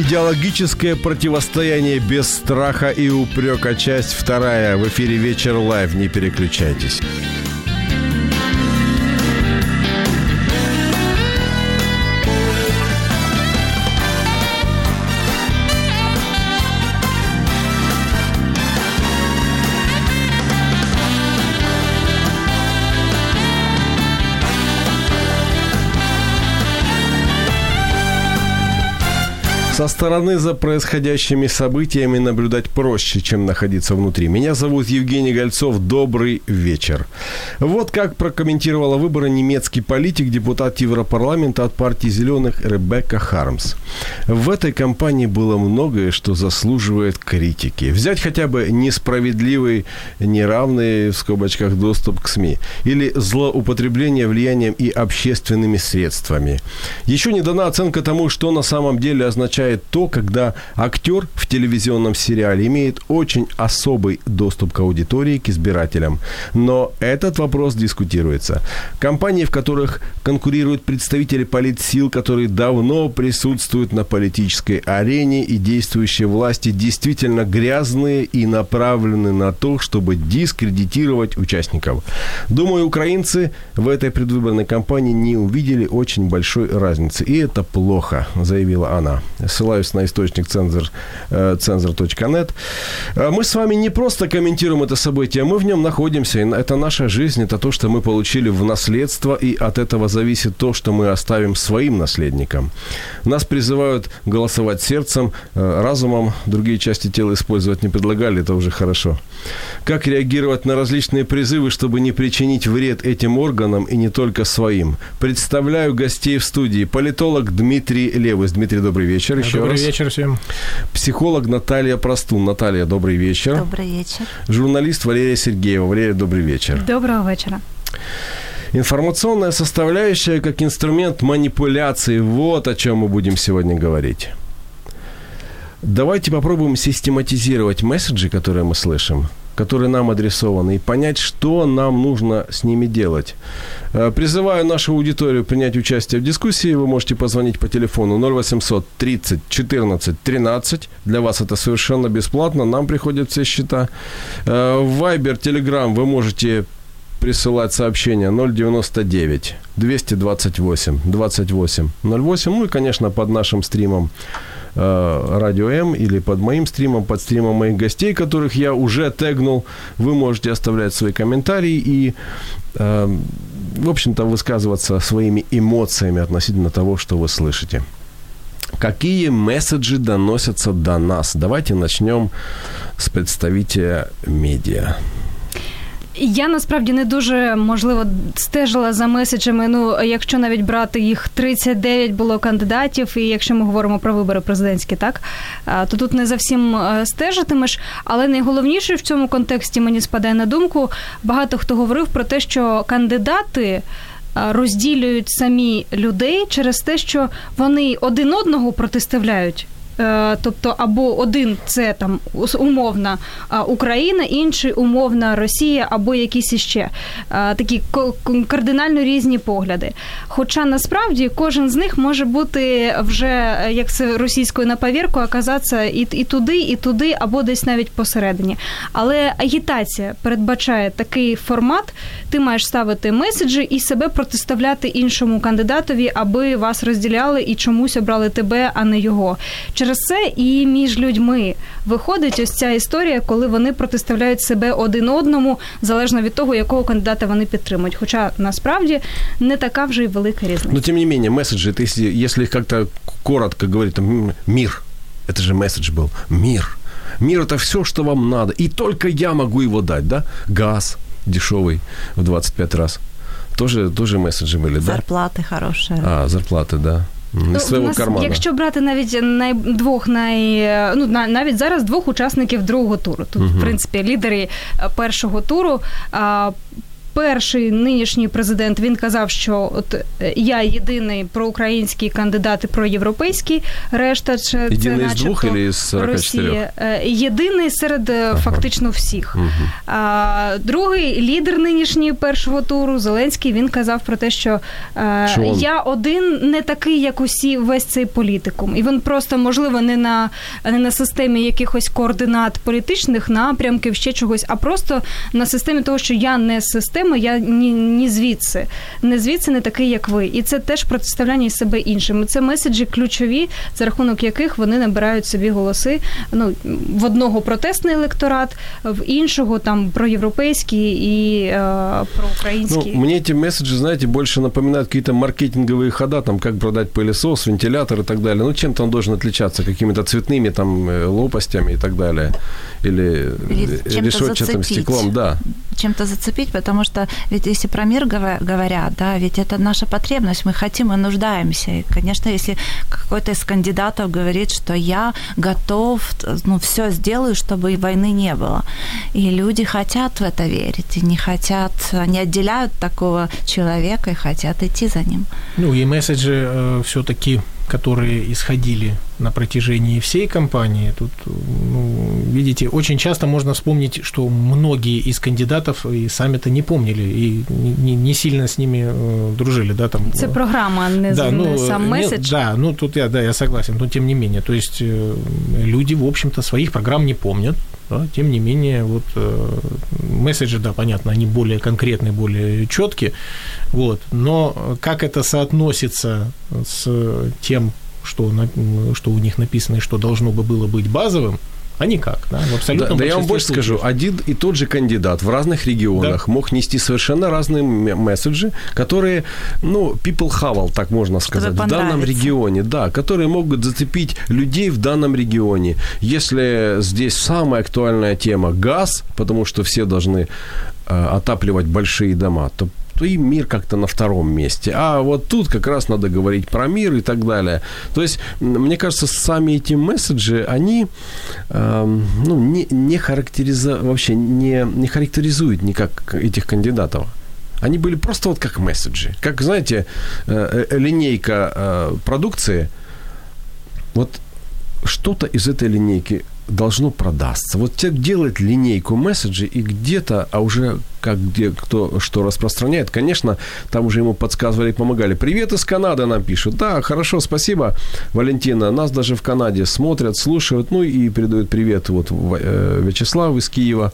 Идеологическое противостояние без страха и упрека. Часть вторая. В эфире «Вечер live». Не переключайтесь. Со стороны за происходящими событиями наблюдать проще, чем находиться внутри. Меня зовут Евгений Гольцов. Добрый вечер. Вот как прокомментировала выборы немецкий политик, депутат Европарламента от партии «Зеленых» Ребекка Хармс. В этой кампании было многое, что заслуживает критики. Взять хотя бы несправедливый, неравный, в скобочках, доступ к СМИ. Или злоупотребление влиянием и общественными средствами. Еще не дана оценка тому, что на самом деле означает то, когда актер в телевизионном сериале имеет очень особый доступ к аудитории, к избирателям. Но этот вопрос дискутируется. Компании, в которых конкурируют представители политсил, которые давно присутствуют на политической арене и действующие власти, действительно грязные и направлены на то, чтобы дискредитировать участников. Думаю, украинцы в этой предвыборной кампании не увидели очень большой разницы. И это плохо, заявила она ссылаюсь на источник цензор, цензор.нет. Мы с вами не просто комментируем это событие, мы в нем находимся. Это наша жизнь, это то, что мы получили в наследство, и от этого зависит то, что мы оставим своим наследникам. Нас призывают голосовать сердцем, разумом, другие части тела использовать не предлагали, это уже хорошо. Как реагировать на различные призывы, чтобы не причинить вред этим органам и не только своим? Представляю гостей в студии. Политолог Дмитрий Левус. Дмитрий, добрый вечер. Добрый раз. вечер всем. Психолог Наталья Простун. Наталья, добрый вечер. Добрый вечер. Журналист Валерия Сергеева. Валерия, добрый вечер. Доброго вечера. Информационная составляющая как инструмент манипуляции. Вот о чем мы будем сегодня говорить. Давайте попробуем систематизировать месседжи, которые мы слышим, которые нам адресованы, и понять, что нам нужно с ними делать. Призываю нашу аудиторию принять участие в дискуссии. Вы можете позвонить по телефону 0800 30 14 13. Для вас это совершенно бесплатно. Нам приходят все счета. В Viber, Telegram вы можете присылать сообщение 099 228 28 08. Ну и, конечно, под нашим стримом Радио М или под моим стримом, под стримом моих гостей, которых я уже тегнул. Вы можете оставлять свои комментарии и, в общем-то, высказываться своими эмоциями относительно того, что вы слышите. Какие месседжи доносятся до нас? Давайте начнем с представителя медиа. Я насправді не дуже можливо стежила за меседжами. Ну, якщо навіть брати їх 39 було кандидатів, і якщо ми говоримо про вибори президентські, так то тут не зовсім стежитимеш. Але найголовніше в цьому контексті мені спадає на думку. Багато хто говорив про те, що кандидати. Розділюють самі людей через те, що вони один одного протиставляють. Тобто, або один це там умовна Україна, інший умовна Росія, або якісь іще такі кардинально різні погляди. Хоча насправді кожен з них може бути вже як це російською на повірку, оказатися і, і туди, і туди, або десь навіть посередині. Але агітація передбачає такий формат: ти маєш ставити меседжі і себе протиставляти іншому кандидатові, аби вас розділяли і чомусь обрали тебе, а не його. Через це і між людьми виходить ось ця історія, коли вони протиставляють себе один одному, залежно від того, якого кандидата вони підтримують. Хоча насправді не така вже й велика різниця. Но тем не менее, месседжи, это если, если их как-то коротко говорить, там, мир, это же месседж был, мир. Мир – это все, что вам надо. И только я могу его дать, да? Газ дешевый в 25 раз. Тоже, тоже месседжи были, да? Зарплаты хорошие. А, зарплаты, да. М, Ну, Из своего у нас, кармана. Якщо брати навіть най, двох най, ну, на- навіть зараз двох учасників другого туру. Тут, в принципі, лідери е, першого туру. А, Перший нинішній президент він казав, що от е, я єдиний проукраїнський кандидат і проєвропейський, решта це, це начебто двох или з 44? Росія. Е, Єдиний серед е, фактично всіх. А, другий лідер нинішньої першого туру Зеленський він казав про те, що, Що я один не такий, як усі, весь цей політикум. І він просто, можливо, не на, не на системі якихось координат політичних напрямків, ще чогось, а просто на системі того, що я не з системи, я ні, ні звідси, не звідси не такий, як ви. І це теж протиставляння із себе іншим. І Це меседжі ключові, за рахунок яких вони набирають собі голоси. Ну, в одного протестний електорат, в іншого там проєвропейський і е, Ну, проукраїнський. мне эти месседжи, знаете, больше напоминают какие-то маркетинговые хода, там, как продать пылесос, вентилятор и так далее. Ну, чем-то он должен отличаться, какими-то цветными там э, лопастями и так далее. Или, Или э, чем-то решетчатым зацепить. стеклом, да. чем-то зацепить, потому что ведь если про мир говорят, да, ведь это наша потребность, мы хотим и нуждаемся. И, конечно, если какой-то из кандидатов говорит, что я готов, ну, все сделаю, чтобы и войны не было. И люди хотят в это верить, и не хотят, они отделяют такого человека и хотят идти за ним. Ну и месседжи все-таки, которые исходили на протяжении всей кампании, тут, ну, видите, очень часто можно вспомнить, что многие из кандидатов и сами-то не помнили и не, не сильно с ними э, дружили, да, там. Це програма, а не, да, не ну, сам меседж. да, ну тут я, да, я согласен, но тем не менее, то есть э, люди, в общем-то, своих программ не помнят, да, тем не менее, вот э, месседжи, да, понятно, они более конкретные, более четкие, вот, но как это соотносится с тем, что, на, что у них написано и что должно бы было быть базовым, а никак, да, в Да, абсолютном да я вам больше скажу, случаев. один и тот же кандидат в разных регионах мог нести совершенно разные месседжи, которые, ну, people хавал, так можно сказать, в данном регионе, да, которые могут зацепить людей в данном регионе. Если здесь самая актуальная тема газ, потому что все должны э, отапливать большие дома, то то и мир как-то на втором месте. А вот тут как раз надо говорить про мир и так далее. То есть, мне кажется, сами эти месседжи, они эм, ну, не, не характеризуют, вообще не, не характеризуют никак этих кандидатов. Они были просто вот как месседжи. Как, знаете, э, э, линейка э, продукции, вот что-то из этой линейки должно продастся. Вот человек делает линейку месседжей, и где-то, а уже как где кто что распространяет, конечно, там уже ему подсказывали помогали. Привет из Канады нам пишут. Да, хорошо, спасибо, Валентина. Нас даже в Канаде смотрят, слушают, ну и передают привет вот э, Вячеслав из Киева.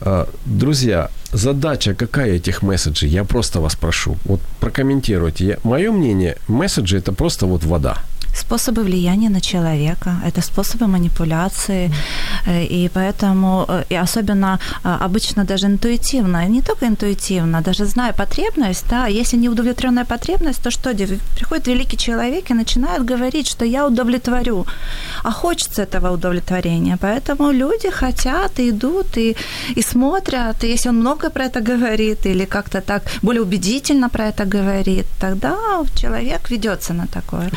А, Друзья, задача какая этих месседжей? Я просто вас прошу. Вот прокомментируйте. Я, мое мнение, месседжи это просто вот вода. Способы влияния на человека, это способы манипуляции, э, и поэтому, э, и особенно а, обычно даже интуитивно, и не только интуитивно, даже зная потребность, да, если неудовлетворенная потребность, то что? Приходит великий человек и начинает говорить, что я удовлетворю, а хочется этого удовлетворения, поэтому люди хотят и идут, и, и смотрят, и если он много про это говорит, или как-то так более убедительно про это говорит, тогда человек ведется на такое.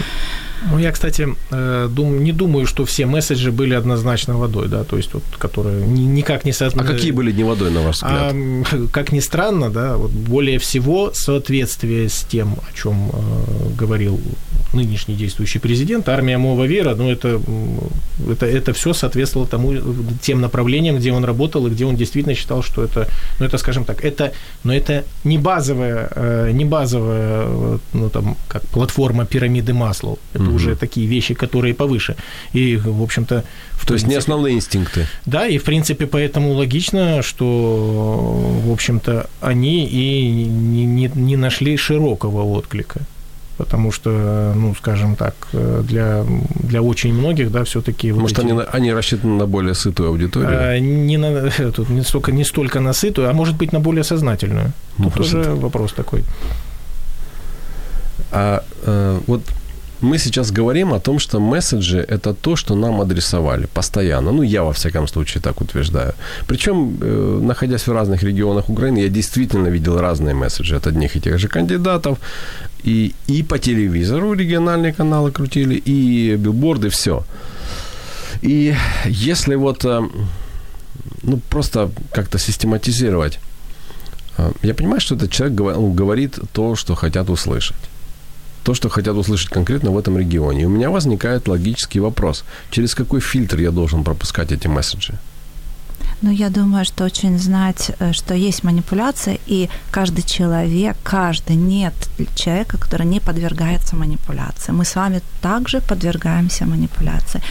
Ну, я, кстати, э, дум, не думаю, что все месседжи были однозначно водой, да, то есть вот, которые ни- никак не А соотносятся. какие были не водой, на ваш взгляд? А, как ни странно, да, вот более всего соответствие с тем, о чем э, говорил нынешний действующий президент, армия Мова Вера, ну это, это, это все соответствовало тому, тем направлениям, где он работал и где он действительно считал, что это, ну это, скажем так, это, но это не базовая, э, не базовая, ну там, как платформа пирамиды Маслоу, это уже такие вещи, которые повыше. И, в общем-то, в То есть не принципе- основные инстинкты. да, и в принципе поэтому логично, что, в общем-то, они и не, не, не нашли широкого отклика. Потому что, ну, скажем так, для, для очень многих, да, все-таки... Может, они, на- они рассчитаны на более сытую аудиторию? А, не, на, тут не, столько, не столько на сытую, а может быть на более сознательную. Ну, Тут тоже вопрос такой. А э, вот мы сейчас говорим о том, что месседжи – это то, что нам адресовали постоянно. Ну, я, во всяком случае, так утверждаю. Причем, э, находясь в разных регионах Украины, я действительно видел разные месседжи от одних и тех же кандидатов. И, и по телевизору региональные каналы крутили, и билборды, все. И если вот э, ну, просто как-то систематизировать, э, я понимаю, что этот человек говорит то, что хотят услышать то, что хотят услышать конкретно в этом регионе. И у меня возникает логический вопрос. Через какой фильтр я должен пропускать эти месседжи? Ну, я думаю, что очень знать, э, что есть манипуляция, и каждый человек, каждый, нет человека, который не подвергается манипуляции. Мы с вами также подвергаемся манипуляции.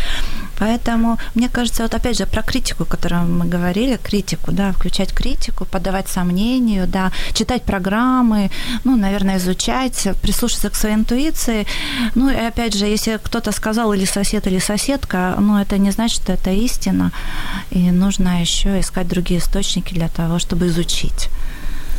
Поэтому, мне кажется, вот опять же про критику, о которой мы говорили, критику, да, включать критику, подавать сомнению, да, читать программы, ну, наверное, изучать, прислушаться к своей интуиции. Ну, и опять же, если кто-то сказал или сосед, или соседка, ну, это не значит, что это истина, и нужно еще искать другие источники для того, чтобы изучить.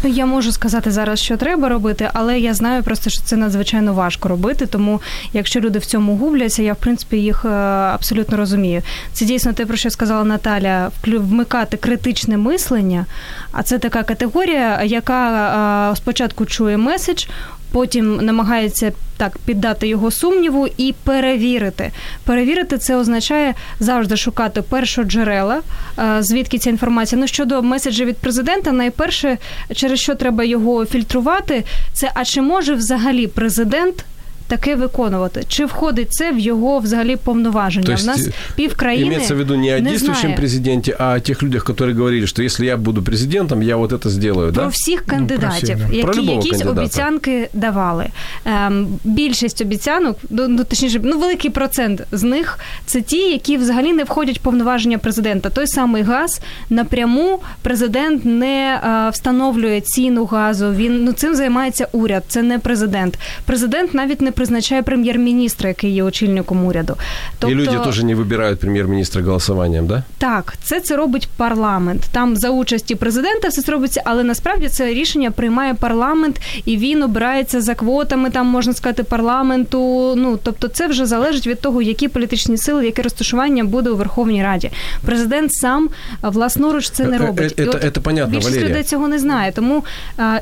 Я можу сказати зараз, що треба робити, але я знаю просто, що це надзвичайно важко робити. Тому якщо люди в цьому губляться, я в принципі їх е, абсолютно розумію. Це дійсно те, про що сказала Наталя, вмикати критичне мислення. А це така категорія, яка е, спочатку чує меседж, потім намагається так піддати його сумніву і перевірити. Перевірити це означає завжди шукати першоджерела, е, звідки ця інформація. Ну щодо меседжів від президента, найперше, через що треба його фільтрувати, це а чи може взагалі президент таке виконувати? Чи входить це в його взагалі повноваження? То есть, в нас пів країни Имеется в виду не о не действующем знає. президенте, а о тех людях, которые говорили, что если я буду президентом, я вот это сделаю, Про да? всіх кандидатів, всіх, да. Про які любого якісь кандидата. обіцянки давали. Ем, більшість обіцянок, ну, ну точніше, ну великий процент з них це ті, які взагалі не входять в повноваження президента. Той самий газ напряму президент не е, встановлює ціну газу. Він ну цим займається уряд. Це не президент. Президент навіть не призначає прем'єр-міністра, який є очільником уряду. И люди тоже не выбирают премьер-министра голосованием, да? Так, це це робить парламент. Там за участі президента все це робиться, але насправді це рішення приймає парламент, і він обирається за квотами, там можна сказати, парламенту. Ну тобто, це вже залежить від того, які політичні сили, яке розташування буде у Верховній Раді. Президент сам власноруч це не Е, е, робить. е, І це- це понятно, Більшість Валерія. людей цього не знає. Тому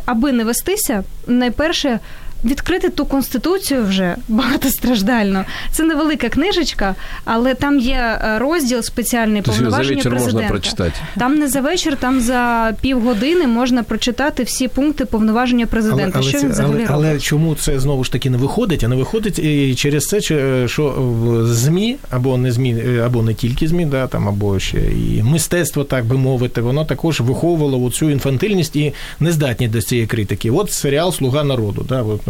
аби не вестися, найперше. Відкрити ту конституцію вже багатостраждально. Це невелика книжечка, але там є е, розділ спеціальний То есть за повноваження вечер президента. можно прочитать. Там не за вечір, там за півгодини можна прочитати всі пункти повноваження президента. Але, але, що це, він взагалі але, робить? але чому це знову ж таки не виходить? А не виходить і через це, що в ЗМІ або не ЗМІ, е, або не тільки ЗМІ, да, там, або ще і мистецтво, так би мовити, воно також виховувало цю інфантильність і нездатність до цієї критики. От серіал Слуга народу. Да, от,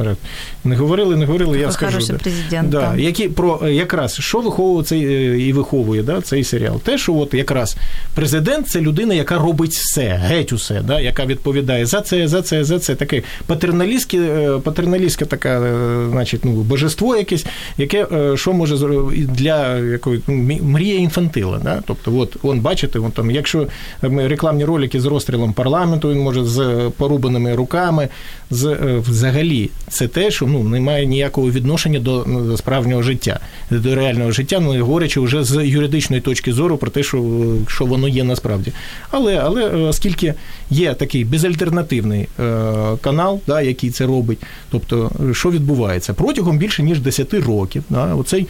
не говорили, не говорили, я скажу. хороший президент, Да, да. які про е, якраз що виховує цей е, і виховує да, цей серіал? Те, що от якраз президент це людина, яка робить все, геть усе, да, яка відповідає за це, за це, за це. Таке патерналістське, е, патерналістське така, значить, ну, божество якесь, яке що може зробити для якої ну, мрія інфантила. Да? Тобто, от, он, бачите, он там, якщо рекламні ролики з розстрілом парламенту, він може з порубаними руками, з взагалі це те, що ну, не має ніякого відношення до, ну, справжнього життя, до реального життя, ну говорячи вже з юридичної точки зору про те, що, що воно є насправді. Але, але е, оскільки є такий безальтернативний е, канал, да, який це робить, тобто, що відбувається? Протягом більше ніж 10 років, да, оцей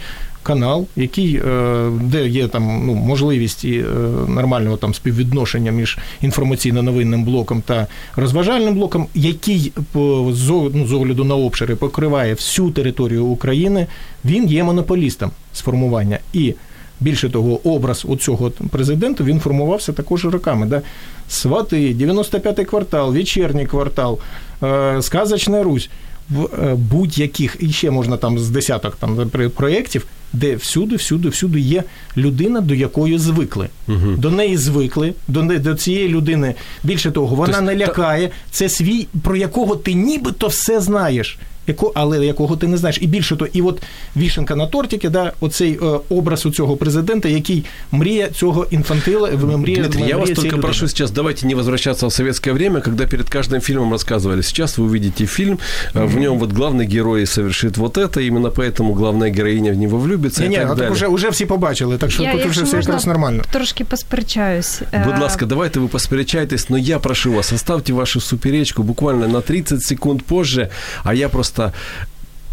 канал, який, е, де є там ну, можливість і, е, нормального там співвідношення між інформаційно-новинним блоком та розважальним блоком, який по ну, з огляду на обшири покриває всю територію України, він є монополістом з формування. І більше того, образ оцього президента він формувався також роками. Да? Свати, 95-й квартал, вечірній квартал, е, сказочна Русь. В будь-яких і ще можна там з десяток там пр- проєктів, де всюди, всюди, всюди є людина, до якої звикли. Угу. До неї звикли, до, не- до цієї людини. Більше того, вона Тобто не та- лякає. Це свій, про якого ти нібито все знаєш. яко, але якого ти не знаєш. І більше то, і от вішенка на тортики, да, оцей е, образ у цього президента, який мріє цього інфантила, мріє, Дмитрий, мріє я вас цієї только людини. прошу сейчас, давайте не возвращаться в советское время, когда перед каждым фильмом рассказывали. Сейчас вы увидите фильм, э, в нем вот главный герой совершит вот это, именно поэтому главная героиня в него влюбится Ні, и ні, так а так далее. уже, уже всі побачили, так що Я, тут якщо вже все можна, якраз нормально. Трошки посперечаюсь. Е, Будь ласка, давайте вы посперечайтесь, но я прошу вас, оставьте вашу суперечку буквально на 30 секунд позже, а я просто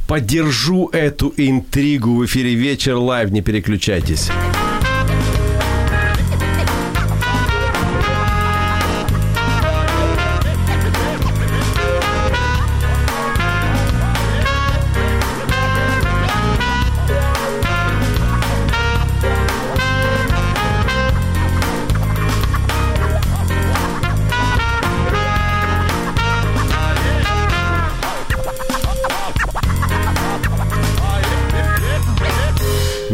поддержу эту интригу в эфире «Вечер live», не переключайтесь.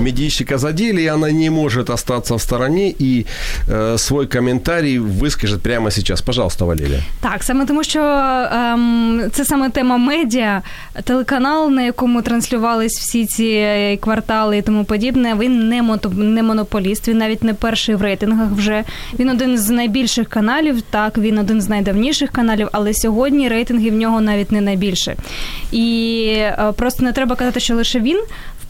Медийщика задели, и она не может остаться в стороне, и э, свой комментарий выскажет прямо сейчас. Пожалуйста, Валерия. Так, саме тому, що ем, це саме тема медіа, телеканал, на якому транслювались всі ці е, квартали і тому подібне. Він не мото, не монополіст, він навіть не перший в рейтингах вже. Він один з найбільших каналів, так, він один з найдавніших каналів, але сьогодні рейтинги в нього навіть не найбільше. І е, просто не треба казати, що лише він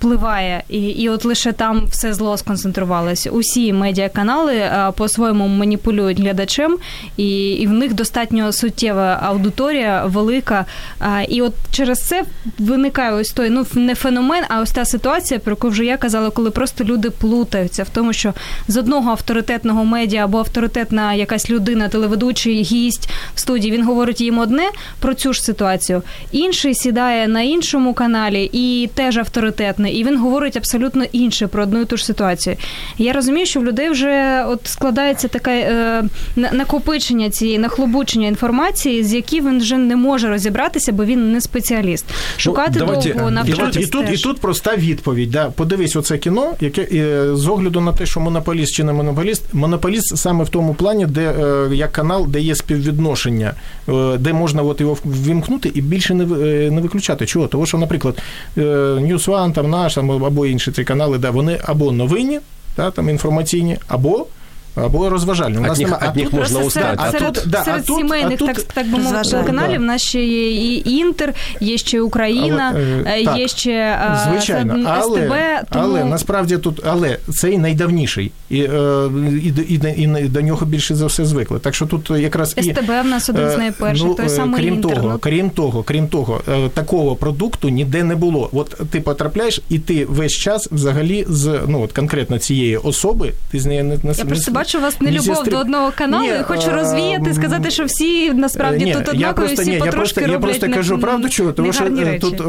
впливає, і, і от лише там все зло сконцентрувалось. Усі медіаканали а, по-своєму маніпулюють глядачем, і, і в них достатньо суттєва аудиторія, велика. А, і от через це виникає ось той ну не феномен, а ось та ситуація, про яку вже я казала, коли просто люди плутаються в тому, що з одного авторитетного медіа або авторитетна якась людина, телеведучий гість в студії, він говорить їм одне про цю ж ситуацію. Інший сідає на іншому каналі і теж авторитетний, і він говорить абсолютно інше про одну і ту ж ситуацію. Я розумію, що в людей вже от складається таке е, накопичення цієї нахлобучення інформації, з які він вже не може розібратися, бо він не спеціаліст. Шукати давайте- довго І навчатись і, тут, і тут проста відповідь. Да. Подивись оце кіно, яке е, з огляду на те, що монополіст чи не монополіст, монополіст саме в тому плані, де е, як канал, де є співвідношення, е, де можна от його ввімкнути і більше не, е, не виключати. Чого? Тому що, наприклад, е, News One, там наш там, або інші ці канали, да, вони або новинні, да, там інформаційні, або. Або розважальні. У нас них- нема- а них тут можна устати. серед, А серед, тут- да, серед а тут- сімейних, а тут- так, так би мовити, каналів Да. нас ще є і Інтер, є ще Україна, Але, е, так, є ще е, Звичайно, це, але, СТБ, тому... але насправді тут, але цей найдавніший, і, е, і, до- і, і, до нього більше за все звикли. Так що тут якраз і СТБ в нас один з найперших, ну, той самий крім Інтер. Того, ну, крім того, крім того, такого продукту ніде не було. От ти потрапляєш, і ти весь час взагалі з ну от конкретно цієї особи, ти з нею не, не Я просто бачу у вас не любов зістрі- до одного каналу Ні, і хочу е, розвіяти, сказати, що всі насправді Ні, тут я однакові, просто, всі ні, я потрошки просто, я просто кажу правду, чого, тому що е, речі. тут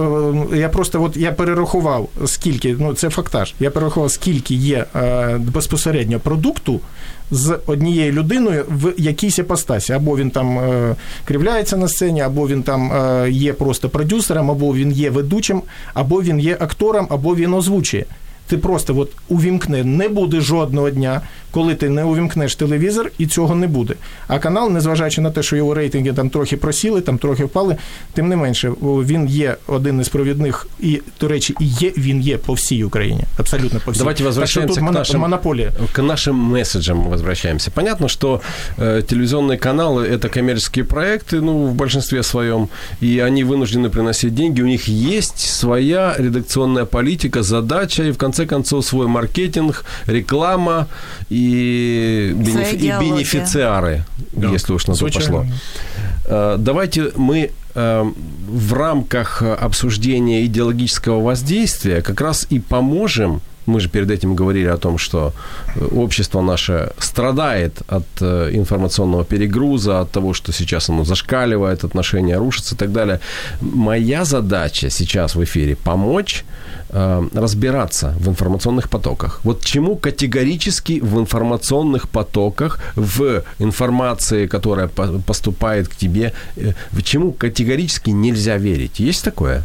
е, я просто от я перерахував скільки, ну це фактаж. Я перерахував, скільки є безпосередньо продукту з однією людиною в якійсь іпостасі. Або він там е, кривляється на сцені, або він там е, є просто продюсером, або він є ведучим, або він є актором, або він озвучує. Ти просто от увімкни, не буде жодного дня, коли ти не увімкнеш телевізор, і цього не буде. А канал, незважаючи на те, що його рейтинги там трохи просіли, там трохи впали, тим не менше, о, він є один із провідних, і, до речі, і є, він є по всій Україні. Абсолютно по всій. Давайте так що возвращаемся тут к моно- нашим, монополія. к нашим месседжам мы возвращаемся. Понятно, что э, телевизионные каналы – это коммерческие проекты, ну, в большинстве своем, и они вынуждены приносить деньги. У них есть своя редакционная политика, задача, и в конце концов свой маркетинг, реклама и, бенефи- и бенефициары, Да. если уж на то пошло. Э, Давайте мы э, в рамках обсуждения идеологического воздействия как раз и поможем мы же перед этим говорили о том, что э, общество наше страдает от э, информационного перегруза, от того, что сейчас оно зашкаливает, отношения рушатся и так далее. Моя задача сейчас в эфире помочь э, разбираться в информационных потоках. Вот чему категорически в информационных потоках, в информации, которая по- поступает к тебе, э, чему категорически нельзя верить? Есть такое?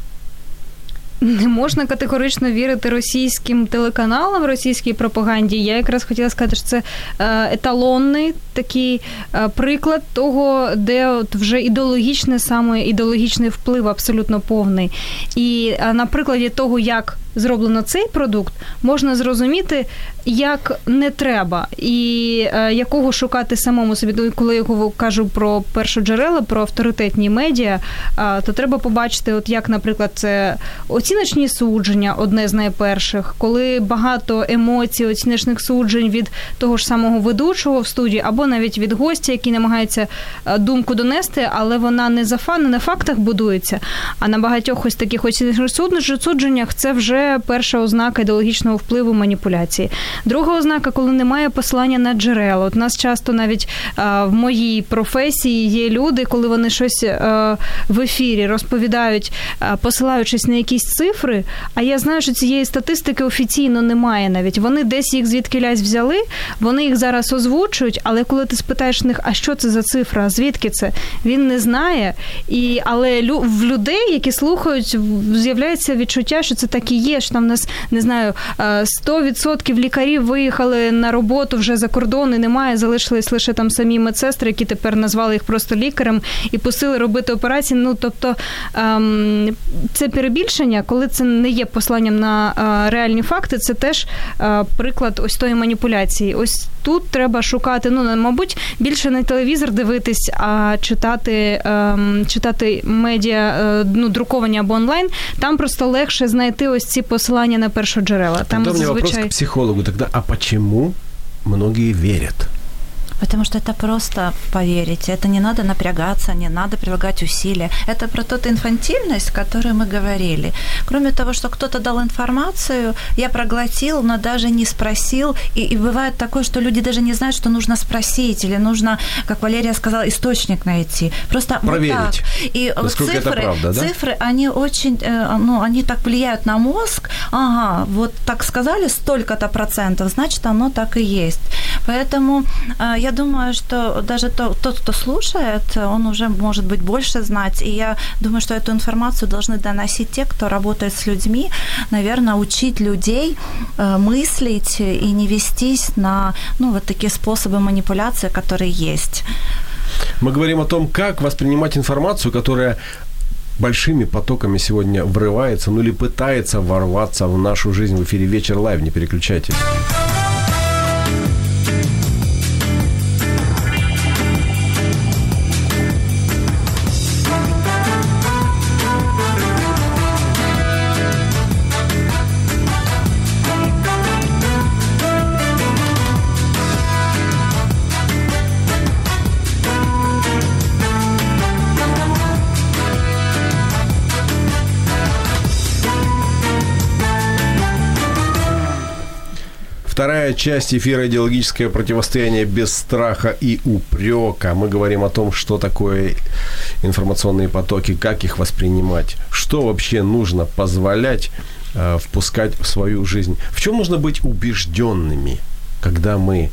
Не можна категорично вірити російським телеканалам, російській пропаганді. Я якраз хотіла сказати, що це е, еталонний такий е, приклад того, де от вже ідеологічне саме ідеологічний вплив абсолютно повний. І е, на прикладі того, як зроблено цей продукт, можна зрозуміти, як не треба, і е, якого шукати самому собі. Ну, Коли я кажу про першоджерела, про авторитетні медіа, е, то треба побачити, от як, наприклад, це оціночні судження, одне з найперших, коли багато емоцій, оціночних суджень від того ж самого ведучого в студії, або навіть від гостя, який намагається е, думку донести, але вона не за фан, не на фактах будується. А на багатьох ось таких оціночних судженнях це вже перша ознака ідеологічного впливу маніпуляції. Друга ознака, коли немає послання на джерела. От нас часто навіть а, в моїй професії є люди, коли вони щось а, в ефірі розповідають, а, посилаючись на якісь цифри. А я знаю, що цієї статистики офіційно немає навіть. Вони десь їх звідкилясь взяли, вони їх зараз озвучують, але коли ти спитаєш них, а що це за цифра, звідки це? Він не знає. І, Але в людей, які слухають, з'являється відчуття, що це так і є. Що там в нас не знаю 100% лікарів виїхали на роботу вже за кордон і немає. Залишились лише там самі медсестри, які тепер назвали їх просто лікарем і пустили робити операції. Ну тобто ем, це перебільшення, коли це не є посланням на е, реальні факти. Це теж е, приклад ось тої маніпуляції. Ось тут треба шукати. Ну мабуть, більше не телевізор дивитись, а читати, ем, читати медіа, е, ну друковані або онлайн. Там просто легше знайти ось ці посилання посылание на першоджерела. Там Тогда у меня вопрос к психологу. Тогда, а почему многие верят? Потому что это просто поверить. Это не надо напрягаться, не надо прилагать усилия. Это про тот инфантильность, о которой мы говорили. Кроме того, что кто-то дал информацию, я проглотил, но даже не спросил. И, и бывает такое, что люди даже не знают, что нужно спросить или нужно, как Валерия сказала, источник найти. Просто Проверить. Вот так. И Насколько цифры, это правда, да? цифры, они очень, э, ну, они так влияют на мозг. Ага, вот так сказали, столько-то процентов, значит, оно так и есть. Поэтому э, я я думаю, что даже то, тот, кто слушает, он уже может быть больше знать. И я думаю, что эту информацию должны доносить те, кто работает с людьми, наверное, учить людей э, мыслить и не вестись на ну, вот такие способы манипуляции, которые есть. Мы говорим о том, как воспринимать информацию, которая большими потоками сегодня врывается, ну или пытается ворваться в нашу жизнь в эфире «Вечер live». Не переключайтесь. Вторая часть эфира «Идеологическое противостояние без страха и упрека». Мы говорим о том, что такое информационные потоки, как их воспринимать, что вообще нужно позволять э, впускать в свою жизнь. В чем нужно быть убежденными, когда мы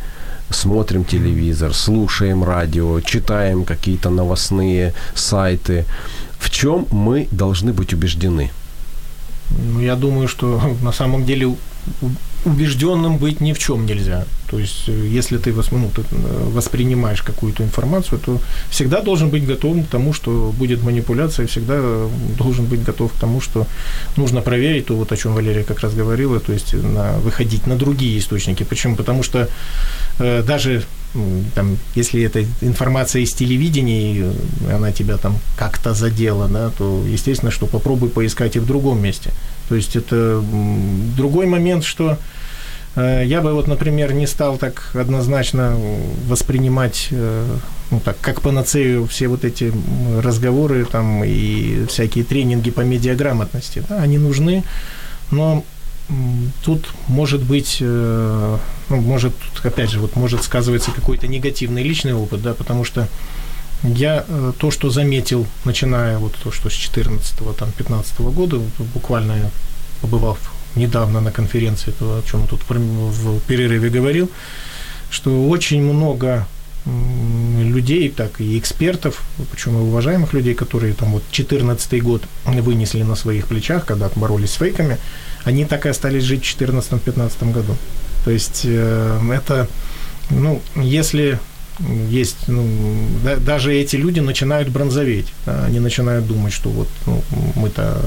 смотрим телевизор, слушаем радио, читаем какие-то новостные сайты. В чем мы должны быть убеждены? Ну, я думаю, что на самом деле убежденным быть ни в чем нельзя. То есть, э, если ты, ну, ты э, воспринимаешь какую-то информацию, то всегда должен быть готов к тому, что будет манипуляция, всегда должен быть готов к тому, что нужно проверить то, вот о чем Валерия как раз говорила, то есть на, выходить на другие источники. Почему? Потому что э, даже там, если это информация из телевидения, и она тебя там как-то задела, да, то, естественно, что попробуй поискать и в другом месте. То есть это другой момент, что э, я бы вот, например, не стал так однозначно воспринимать, э, ну так, как панацею все вот эти разговоры там и всякие тренинги по медиаграмотности. Да, они нужны, но тут может быть, э, ну, может, опять же, вот может сказываться какой-то негативный личный опыт, да, потому что я то, что заметил, начиная вот то, что с 14-15 года, буквально побывав недавно на конференции, то, о чем тут в перерыве говорил, что очень много людей, так и экспертов, причем и уважаемых людей, которые там вот 14 год вынесли на своих плечах, когда боролись с фейками, они так и остались жить в 2014-2015 году. То есть э, это, ну, если есть, ну, да, даже эти люди начинают бронзоветь, да, они начинают думать, что вот ну, мы-то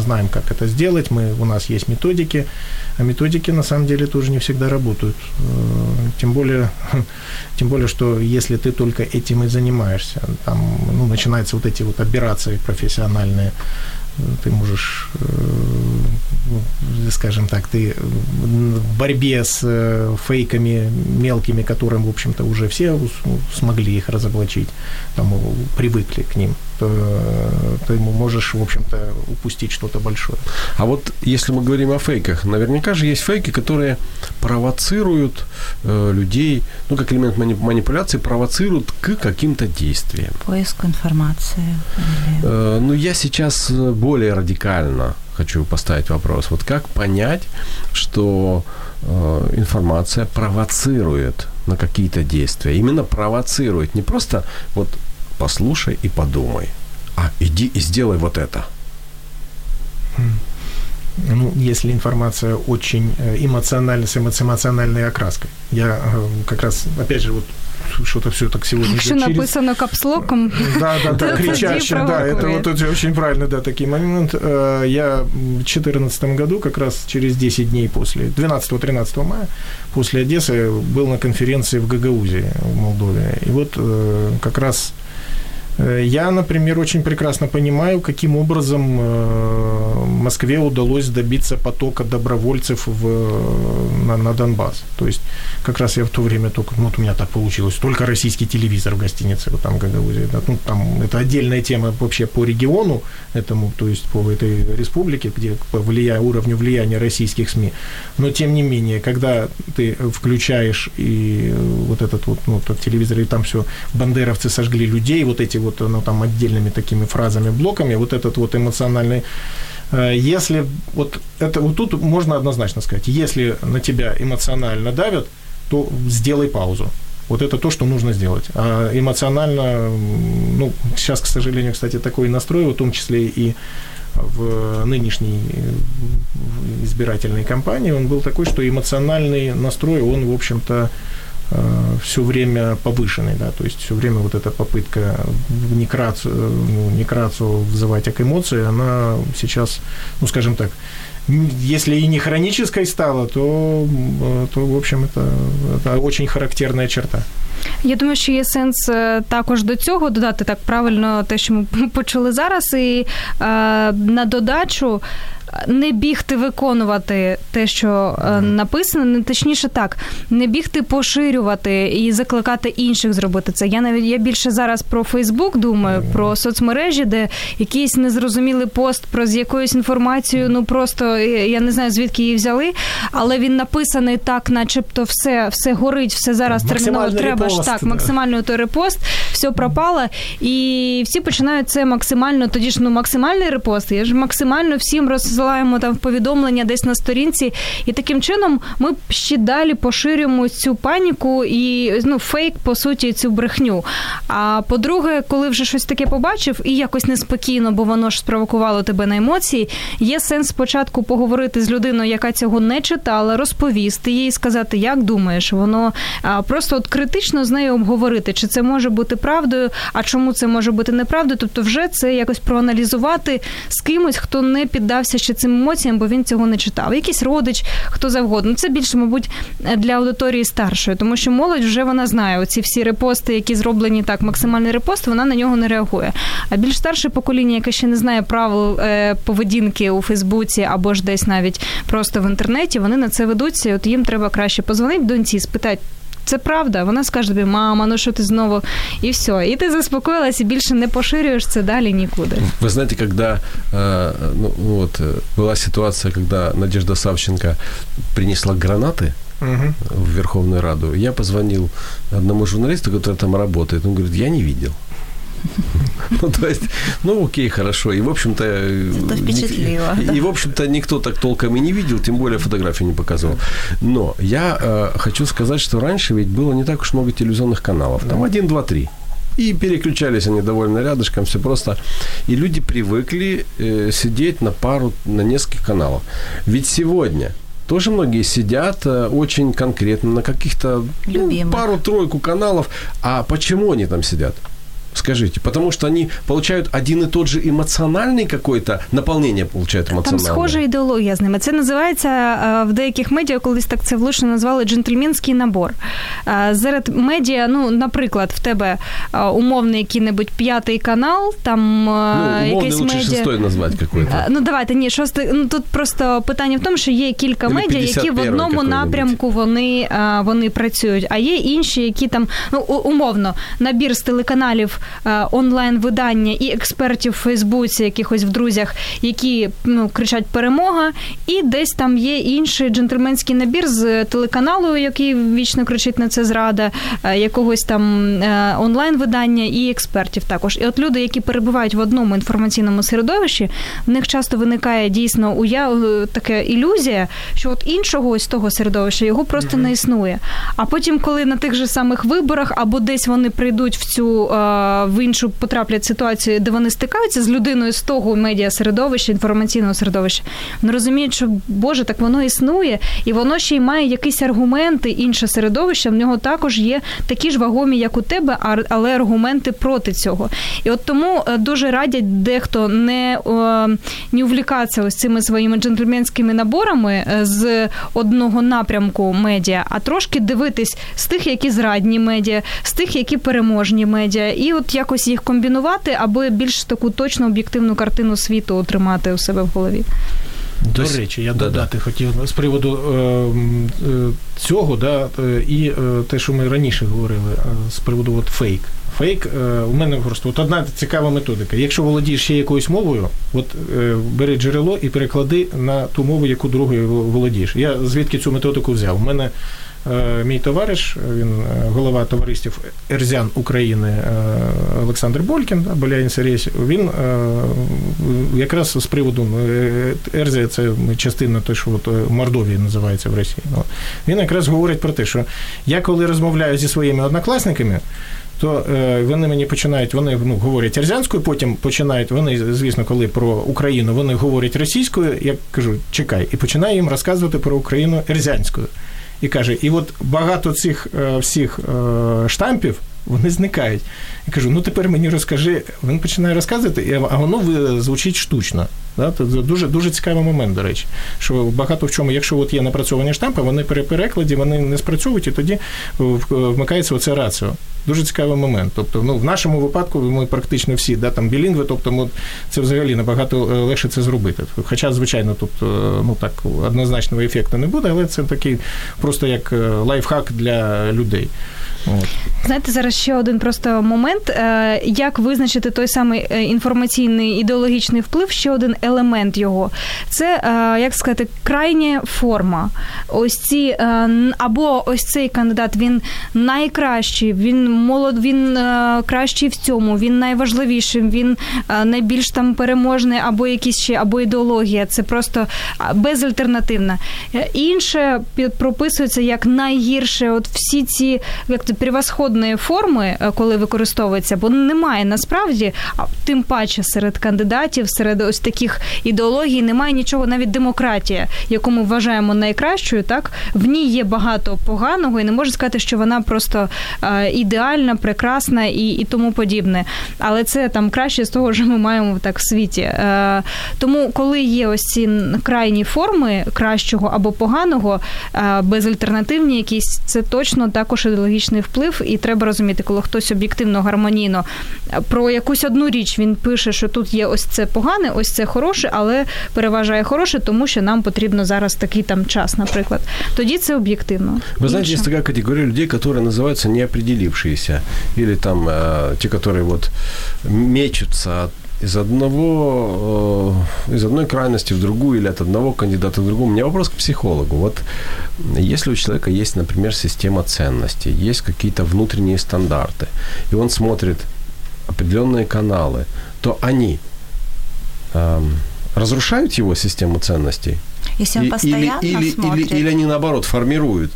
знаем, как это сделать, мы, у нас есть методики, а методики на самом деле тоже не всегда работают. Э, тем более, тем более, что если ты только этим и занимаешься, там ну, начинаются вот эти вот операции профессиональные, ты можешь, э, скажем так, ты в борьбе с э, фейками мелкими, которым, в общем-то, уже все смогли их разоблачить, там, привыкли к ним, то ты можешь, в общем-то, упустить что-то большое. А вот если мы говорим о фейках, наверняка же есть фейки, которые провоцируют э, людей, ну, как элемент манипуляции, провоцируют к каким-то действиям. Поиск информации. Или... Э, ну, я сейчас более радикально хочу поставить вопрос. Вот как понять, что э, информация провоцирует на какие-то действия? Именно провоцирует, не просто вот послушай и подумай, а иди и сделай вот это. Ну, если информация очень э, эмоциональна, с эмоциональной окраской. Я э, как раз, опять же, вот что-то все так сегодня Якщо через... написано капслоком, да, да, да, кричаще, да, это вот это очень правильно, да, такой момент. Э, я в 2014 году, как раз через 10 дней после, 12-13 мая, после Одессы, был на конференции в Гагаузии в Молдове. И вот как раз я, например, очень прекрасно понимаю, каким образом э, Москве удалось добиться потока добровольцев в, на, на Донбасс. То есть как раз я в то время только, ну вот у меня так получилось, только российский телевизор в гостинице, вот там Гагаузии, да, ну там это отдельная тема вообще по региону этому, то есть по этой республике, где по влия, уровню влияния российских СМИ. Но тем не менее, когда ты включаешь и вот этот вот, ну, тот телевизор, и там все, бандеровцы сожгли людей, вот эти вот вот, ну, там, отдельными такими фразами, блоками, вот этот вот эмоциональный э, если вот это вот тут можно однозначно сказать, если на тебя эмоционально давят, то сделай паузу. Вот это то, что нужно сделать. А эмоционально, ну, сейчас, к сожалению, кстати, такой настрой, в том числе и в нынешней избирательной кампании, он был такой, что эмоциональный настрой, он, в общем-то, все время повышенный, да, то есть все время вот эта попытка некрацию, ну, некрацию вызывать эмоции, она сейчас, ну, скажем так, если и не хронической стала, то, э, то в общем, это, это очень характерная черта. Я думаю, що є сенс також до цього додати так правильно те, що ми почули зараз, і е, на додачу не бігти виконувати те, що е, написано, не точніше так, не бігти поширювати і закликати інших зробити це. Я навіть я більше зараз про Фейсбук думаю, про соцмережі, де якийсь незрозумілий пост про з якоюсь інформацією, ну просто я не знаю звідки її взяли, але він написаний так, начебто, все все горить, все зараз терміново треба ж так, максимально той репост, все пропало, і всі починають це максимально. Тоді ж ну максимальний репост. Я ж максимально всім роз розсилаємо там повідомлення десь на сторінці, і таким чином ми ще далі поширюємо цю паніку і ну, фейк, по суті, цю брехню. А по-друге, коли вже щось таке побачив і якось неспокійно, бо воно ж спровокувало тебе на емоції, є сенс спочатку поговорити з людиною, яка цього не читала, розповісти їй, сказати, як думаєш, воно а, просто от критично з нею обговорити, чи це може бути правдою, а чому це може бути неправдою. Тобто, вже це якось проаналізувати з кимось, хто не піддався ще цим емоціям, бо він цього не читав. Якийсь родич, хто завгодно. Це більше, мабуть, для аудиторії старшої, тому що молодь вже вона знає оці всі репости, які зроблені так, максимальний репост, вона на нього не реагує. А більш старше покоління, яке ще не знає правил е, поведінки у Фейсбуці або ж десь навіть просто в інтернеті, вони на це ведуться. і От їм треба краще позвонити доньці, спитати. Це правда. Вона скаже тобі, мама, ну що ти знову? І все. І ти заспокоїлась і більше не поширюєш це далі нікуди. Вы знаете, когда э, ну, вот, была ситуация, когда Надежда Савченко принесла гранаты угу. в Верховную Раду, я позвонил одному журналисту, который там работает. Он говорит, я не видел. Ну, то есть, ну, окей, хорошо. И, в общем-то... Это впечатлило. И, да. и, в общем-то, никто так толком и не видел, тем более фотографии не показывал. Но я э, хочу сказать, что раньше ведь было не так уж много телевизионных каналов. Там один, два, три. И переключались они довольно рядышком, все просто. И люди привыкли э, сидеть на пару, на нескольких каналов. Ведь сегодня тоже многие сидят э, очень конкретно на каких-то ну, пару-тройку каналов. А почему они там сидят? Скажите, потому что они получают один и тот же эмоциональный какой-то наполнение получают Там эмоциональное. схожа ідеологія з ними. Це називається е, в деяких медіа, колись так це влучно назвали джентльменський набор. Е, Серед медіа, ну, наприклад, в тебе е, умовний який-небудь п'ятий канал, там е, Ну, умовно якесь лучше медіа. шестой назвать какой-то. Е, Ну, давайте, ні, шостий. Ну тут просто питання в тому, що є кілька Или медіа, які в 51-й одному какой-нибудь. напрямку вони, е, вони працюють, а є інші, які там, ну, у- умовно, набір з телеканалів е, онлайн-видання і експертів в Фейсбуці, якихось в друзях, які ну, кричать перемога, і десь там є інший джентльменський набір з телеканалу, який вічно кричить на це зрада, е, якогось там е, онлайн-видання і експертів також. І от люди, які перебувають в одному інформаційному середовищі, в них часто виникає дійсно уя... е, така ілюзія, що от іншого ось того середовища його просто не існує. А потім, коли на тих же самих виборах або десь вони прийдуть в цю е, в іншу потраплять ситуацію, де вони стикаються з людиною з того медіа середовища, інформаційного середовища, вони розуміють, що Боже, так воно існує, і воно ще й має якісь аргументи, інше середовище. В нього також є такі ж вагомі, як у тебе, але аргументи проти цього. І от тому е, дуже радять дехто не, не увлікатися ось цими своїми джентльменськими наборами е, з одного напрямку медіа, а трошки дивитись з тих, які зрадні медіа, з тих, які переможні медіа, і от якось їх комбінувати, аби більш таку точну об'єктивну картину світу отримати у себе в голові. До есть- речі, я да-да. додати хотів з приводу е, е, цього, да, е, і е, те, що ми раніше говорили, е, з приводу от фейк. Фейк, е, у мене просто от одна цікава методика. Якщо володієш ще якоюсь мовою, от е, бери джерело і переклади на ту мову, яку другою володієш. Я звідки цю методику взяв? У мене мій товариш, він е, голова товариствів Ерзян України е, Олександр Болькін, Боляїн Серєсь, він е, якраз з приводу е, Ерзія, це частина той, що от е, Мордовія називається в Росії. Ну, Він якраз говорить про те, що я коли розмовляю зі своїми однокласниками, то е, вони мені починають, вони ну, говорять ерзянською, потім починають, вони, звісно, коли про Україну, вони говорять російською, я кажу, чекай, і починаю їм розказувати про Україну ерзянською. І каже, і от багато цих е, всіх е, штампів вони зникають. Я кажу, ну тепер мені розкажи. Він починає розказувати, а воно звучить штучно. Да? Це дуже, дуже цікавий момент, до речі. Що багато в чому, якщо от є напрацьовані штампи, вони при перекладі вони не спрацьовують, і тоді вмикається оце раціо. Дуже цікавий момент. Тобто, ну в нашому випадку ми практично всі да, там білінгви, тобто ми, це взагалі набагато е, легше це зробити. Хоча, звичайно, е, ну так однозначного ефекту не буде, але це такий просто як е, лайфхак для людей. От. Знаєте, зараз ще один просто момент, е, як визначити той самий е, інформаційний ідеологічний вплив, ще один елемент його. Це, е, як сказати, крайня форма. Ось ці або ось цей кандидат він найкращий, він молод, він кращий в цьому, він найважливіший, він найбільш там переможний, або якісь ще, або ідеологія. Це просто безальтернативна. Інше прописується як найгірше. От всі ці як це превосходної форми, е, коли використовується, бо немає насправді, тим паче серед кандидатів, серед ось таких ідеологій, немає нічого, навіть демократія, яку ми вважаємо найкращою, так в ній є багато поганого, і не можна сказати, що вона просто е, ідеальна, прекрасна і, і тому подібне. Але це там краще з того, що ми маємо так в світі. Е, тому, коли є ось ці крайні форми кращого або поганого, безальтернативні якісь, це точно також ідеологічний вплив, і треба розуміти, коли хтось об'єктивно гармонійно е, про якусь одну річ він пише, що тут є ось це погане, ось це хороше, але переважає хороше, тому що нам потрібно зараз такий там час, наприклад. Тоді це об'єктивно. Вы знаете, Інше. есть такая категория людей, которые называются неопределившиеся. Или там э, те, которые вот мечутся от- из одного, э, из одной крайности в другую или от одного кандидата к другому. У меня вопрос к психологу. Вот если у человека есть, например, система ценностей, есть какие-то внутренние стандарты, и он смотрит определенные каналы, то они эм, разрушают его систему ценностей? Если он И- постоянно или, или, смотрит. или, или они наоборот формируют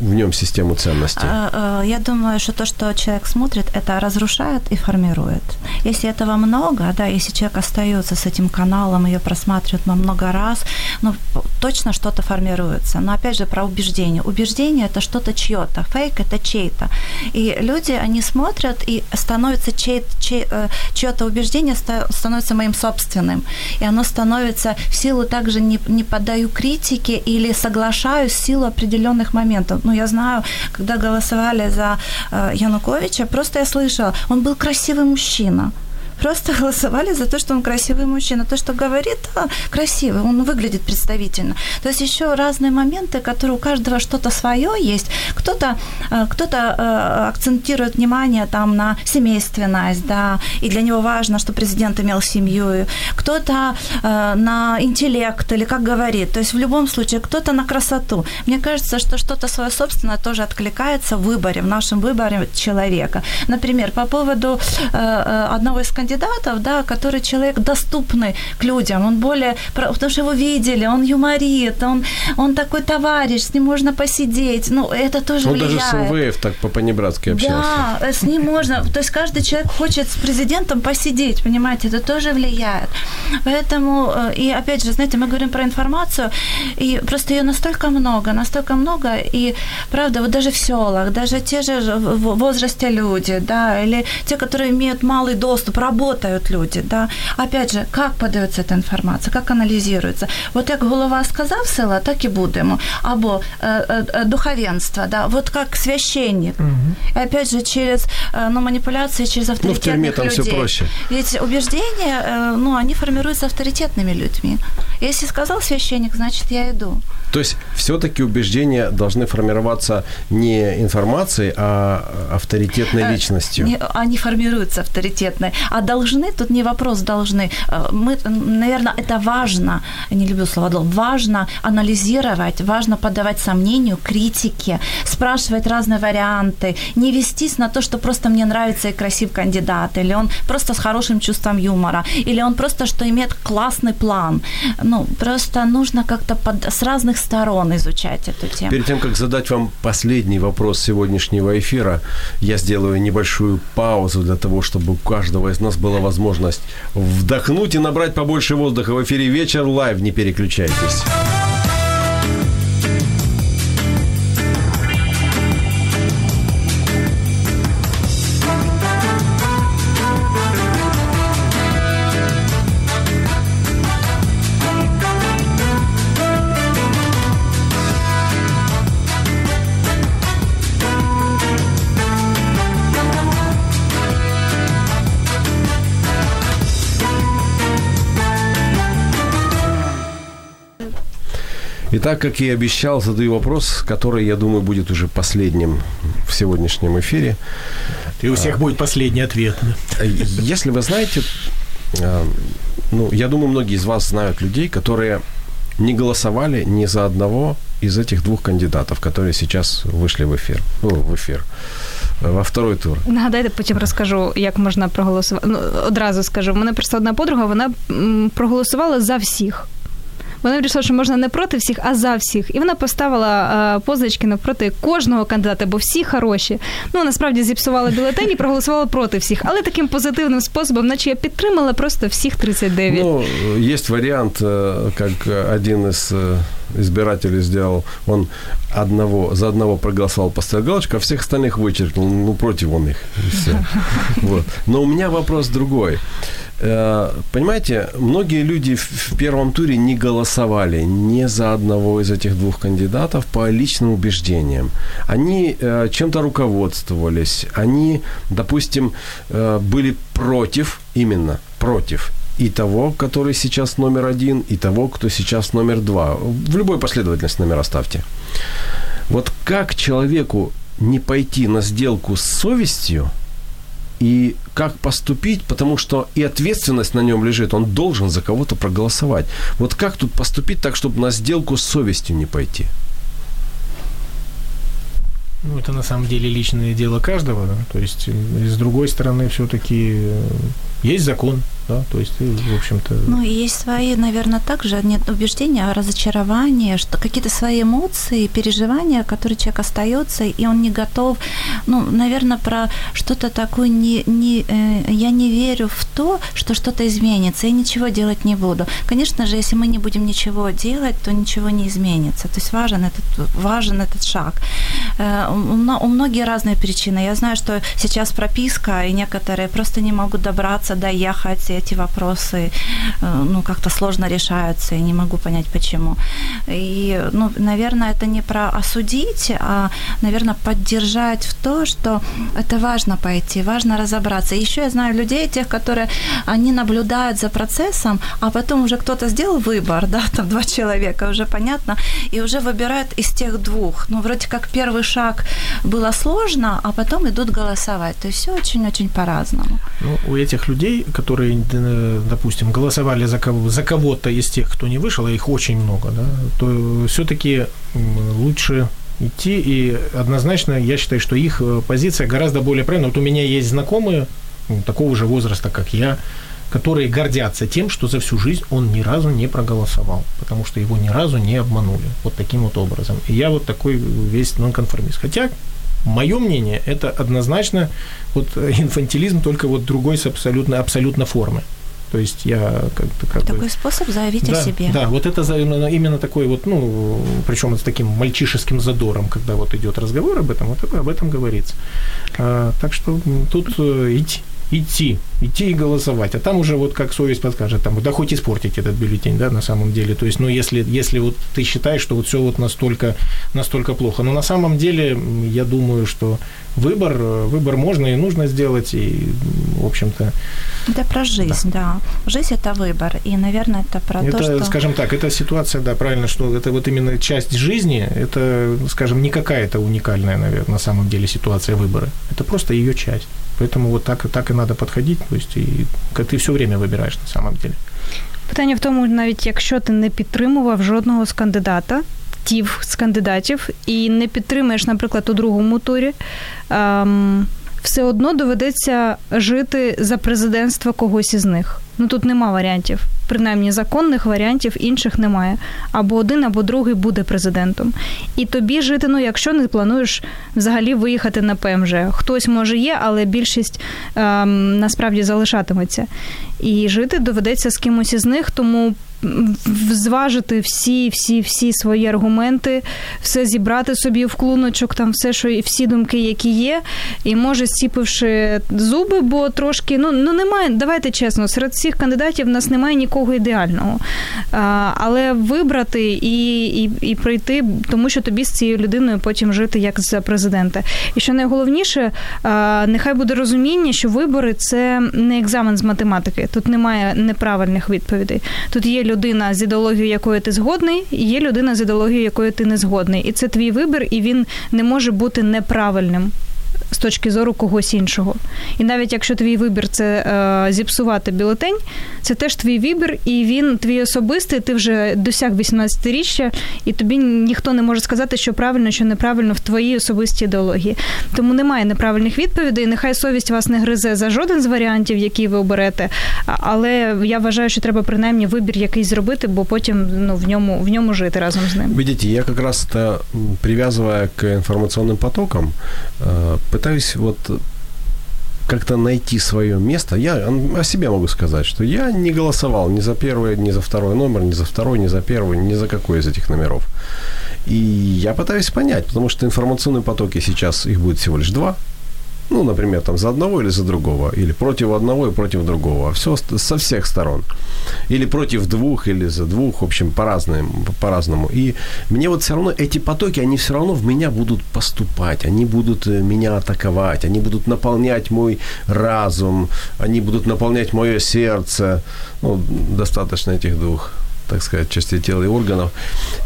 в нем систему ценностей. А, а, Я думаю, что то, что человек смотрит, это разрушает и формирует. Если этого много, да, если человек остается с этим каналом, ее просматривает много раз, ну, точно что-то формируется. Но опять же про убеждение. Убеждение – это что-то чье-то, фейк – это чей-то. И люди, они смотрят, и становится чей, чей, э, чье-то убеждение ста- становится моим собственным. И оно становится в силу также не, не поддаю критике или соглашаюсь в силу определенных моментов. Ну, я знаю, когда голосовали за э, Януковича, просто я слышала, он был красивый мужчина. Просто голосовали за то, что он красивый мужчина. То, что говорит, да, красивый, он выглядит представительно. То есть еще разные моменты, которые у каждого что-то свое есть. Кто-то, э, кто-то э, акцентирует внимание там на семейственность, да, и для него важно, что президент имел семью. Кто-то э, на интеллект или как говорит. То есть в любом случае кто-то на красоту. Мне кажется, что что-то свое собственное тоже откликается в выборе, в нашем выборе человека. Например, по поводу одного из кандидатов, да, который человек доступный к людям, он более, потому что его видели, он юморит, он, он такой товарищ, с ним можно посидеть, ну, это тоже Он влияет. даже с МВФ так по-понебратски общался. Да, с ним можно. То есть каждый человек хочет с президентом посидеть, понимаете, это тоже влияет. Поэтому, э, и опять же, знаете, мы говорим про информацию, и просто ее настолько много, настолько много, и правда, вот даже в селах, даже те же в возрасте люди, да, или те, которые имеют малый доступ, работают люди, да. Опять же, как подается эта інформація, как аналізується. От як голова сказав села, так і будемо. Або е, е, е, духовенство, да, вот как священник. И опять же, через э, ну, манипуляции, через Ну, в авторитетных тюрьме там все людей. проще. Ведь убеждения, э, ну, они формируются авторитетными людьми. Если сказал священник, значит, я иду. То есть все-таки убеждения должны формироваться не информацией, а авторитетной Э, личностью. Не- они формируются авторитетные. А должны, тут не вопрос должны. Э, Мы, наверное, это важно, не люблю слово «дол», важно анализировать, важно подавать сомнению, критике, спрашивать разные варианты, не вестись на то, что просто мне нравится и красив кандидат, или он просто с хорошим чувством юмора, или он просто что имеет классный план. Ну, просто нужно как-то под, с разных сторон изучать эту тему. Перед тем, как задать вам последний вопрос сегодняшнего эфира, я сделаю небольшую паузу для того, чтобы у каждого из нас была возможность вдохнуть и набрать побольше воздуха. В эфире вечер live, не переключайтесь. Итак, как и обещал, задаю вопрос, который, я думаю, будет уже последним в сегодняшнем эфире. И у всех будет последний ответ. да. Если вы знаете, э, ну, я думаю, многие из вас знают людей, которые не голосовали ни за одного из этих двух кандидатов, которые сейчас вышли в эфир, ну, в эфир, во второй тур. Нагадайте, потім розкажу, як можна проголосувати. Ну, одразу скажу. У мене просто одна подруга, вона проголосувала за всіх Вона вирішила, що можна не проти всіх, а за всіх. І вона поставила е, позначки навпроти кожного кандидата, бо всі хороші. Ну, насправді зіпсувала бюлетень і проголосувала проти всіх. Але таким позитивним способом, наче я підтримала просто всіх 39. Ну, э, есть вариант, э, как э, один из э, избирателей сделал, он одного, за одного проголосовал, поставил галочку, а всех остальных вычеркнул, ну, против он их, и все. Вот. Но у меня вопрос другой. Э, Понимаете, многие люди в первом туре не голосовали ни за одного из этих двух кандидатов по личным убеждениям. Они э, чем-то руководствовались, они, допустим, э, были против, именно против и того, который сейчас номер один, и того, кто сейчас номер два. В любой последовательности номера ставьте. Вот как человеку не пойти на сделку с совестью, и как поступить, потому что и ответственность на нем лежит, он должен за кого-то проголосовать. Вот как тут поступить так, чтобы на сделку с совестью не пойти? Ну, это на самом деле личное дело каждого. да. То есть, э, с другой стороны, все-таки есть закон, да, то есть ты, в общем-то... Ну, и есть свои, наверное, также нет убеждения, разочарования, что какие-то свои эмоции, переживания, которые человек остается, и он не готов, ну, наверное, про что-то такое, не, не, э, я не верю в то, что что-то изменится, и ничего делать не буду. Конечно же, если мы не будем ничего делать, то ничего не изменится. То есть важен этот, важен этот шаг. Э, у, у многих разные причины. Я знаю, что сейчас прописка, и некоторые просто не могут добраться, доехать, эти вопросы э, ну, как-то сложно решаются, и не могу понять, почему. И, ну, наверное, это не про осудить, а, наверное, поддержать в то, что это важно пойти, важно разобраться. Еще я знаю людей, тех, которые, они наблюдают за процессом, а потом уже кто-то сделал выбор, да, там два человека, уже понятно, и уже выбирают из тех двух. Ну, вроде как первый шаг было сложно, а потом идут голосовать. То есть все очень-очень по-разному. Ну, у этих людей, которые допустим, голосовали за, кого- за кого-то из тех, кто не вышел, а их очень много, да, то все-таки лучше идти, и однозначно я считаю, что их э, позиция гораздо более правильная. Вот у меня есть знакомые такого же возраста, как я, которые гордятся тем, что за всю жизнь он ни разу не проголосовал, потому что его ни разу не обманули. Вот таким вот образом. И я вот такой весь нонконформист. Хотя Мое мнение, это однозначно вот инфантилизм, только вот другой с абсолютно, абсолютно формы. То есть я как-то как Такой бы... способ заявить да, о себе. Да, вот это именно такой вот, ну, причем с таким мальчишеским задором, когда вот идет разговор об этом, вот об этом говорится. А, так что тут э, идти, идти, идти и голосовать. А там уже вот как совесть подскажет, там, да хоть испортить этот бюллетень, да, на самом деле. То есть, ну, если, если вот ты считаешь, что вот все вот настолько, настолько плохо. Но на самом деле, я думаю, что выбор, выбор можно и нужно сделать, и, в общем-то... Это про жизнь, да. да. Жизнь – это выбор, и, наверное, это про это, то, что... скажем так, эта ситуация, да, правильно, что это вот именно часть жизни, это, скажем, не какая-то уникальная, наверное, на самом деле ситуация выбора. Это просто ее часть. Поэтому вот так, так и надо підходити. Тобто, і ти все время вибираєш на самом деле. Питання в тому, навіть якщо ти не підтримував жодного з кандидата, тів з кандидатів, і не підтримуєш, наприклад, у другому турі. Ем, все одно доведеться жити за президентство когось із них. Ну тут нема варіантів, принаймні законних варіантів інших немає. Або один, або другий буде президентом. І тобі жити, ну якщо не плануєш взагалі виїхати на ПМЖ. Хтось може є, але більшість ем, насправді залишатиметься. І жити доведеться з кимось із них, тому зважити всі, всі, всі свої аргументи, все зібрати собі в клуночок, там все, що і всі думки, які є, і може зціпивши зуби, бо трошки ну ну немає. Давайте чесно, серед всіх кандидатів в нас немає нікого ідеального. А, Але вибрати і, і, і прийти, тому що тобі з цією людиною потім жити як за президента. І що найголовніше, а, нехай буде розуміння, що вибори це не екзамен з математики. Тут немає неправильних відповідей. Тут є людина з ідеологією, якою ти згодний, і є людина з ідеологією, якою ти не згодний. І це твій вибір, і він не може бути неправильним з точки зору когось іншого. І навіть якщо твій вибір це е, зіпсувати бюлетень, це теж твій вибір, і він твій особистий, ти вже досяг 18-річчя, і тобі ніхто не може сказати, що правильно, що неправильно в твоїй особистій ідеології. Тому немає неправильних відповідей. Нехай совість вас не гризе за жоден з варіантів, які ви оберете. Але я вважаю, що треба принаймні вибір якийсь зробити, бо потім ну, в ньому в ньому жити разом з ним. Видите, я якраз это привязывая к информационным потокам, э, пытаюсь вот как-то найти свое место. Я о себе могу сказать, что я не голосовал ни за первый, ни за второй номер, ни за второй, ни за первый, ни за какой из этих номеров. И я пытаюсь понять, потому что информационные потоки сейчас, их будет всего лишь два – ну, например, там за одного или за другого, или против одного и против другого, все со всех сторон. Или против двух, или за двух, в общем, по-разному. по-разному. И мне вот все равно эти потоки, они все равно в меня будут поступать, они будут э, меня атаковать, они будут наполнять мой разум, они будут наполнять мое сердце. Ну, достаточно этих двух так сказать, частей тела и органов.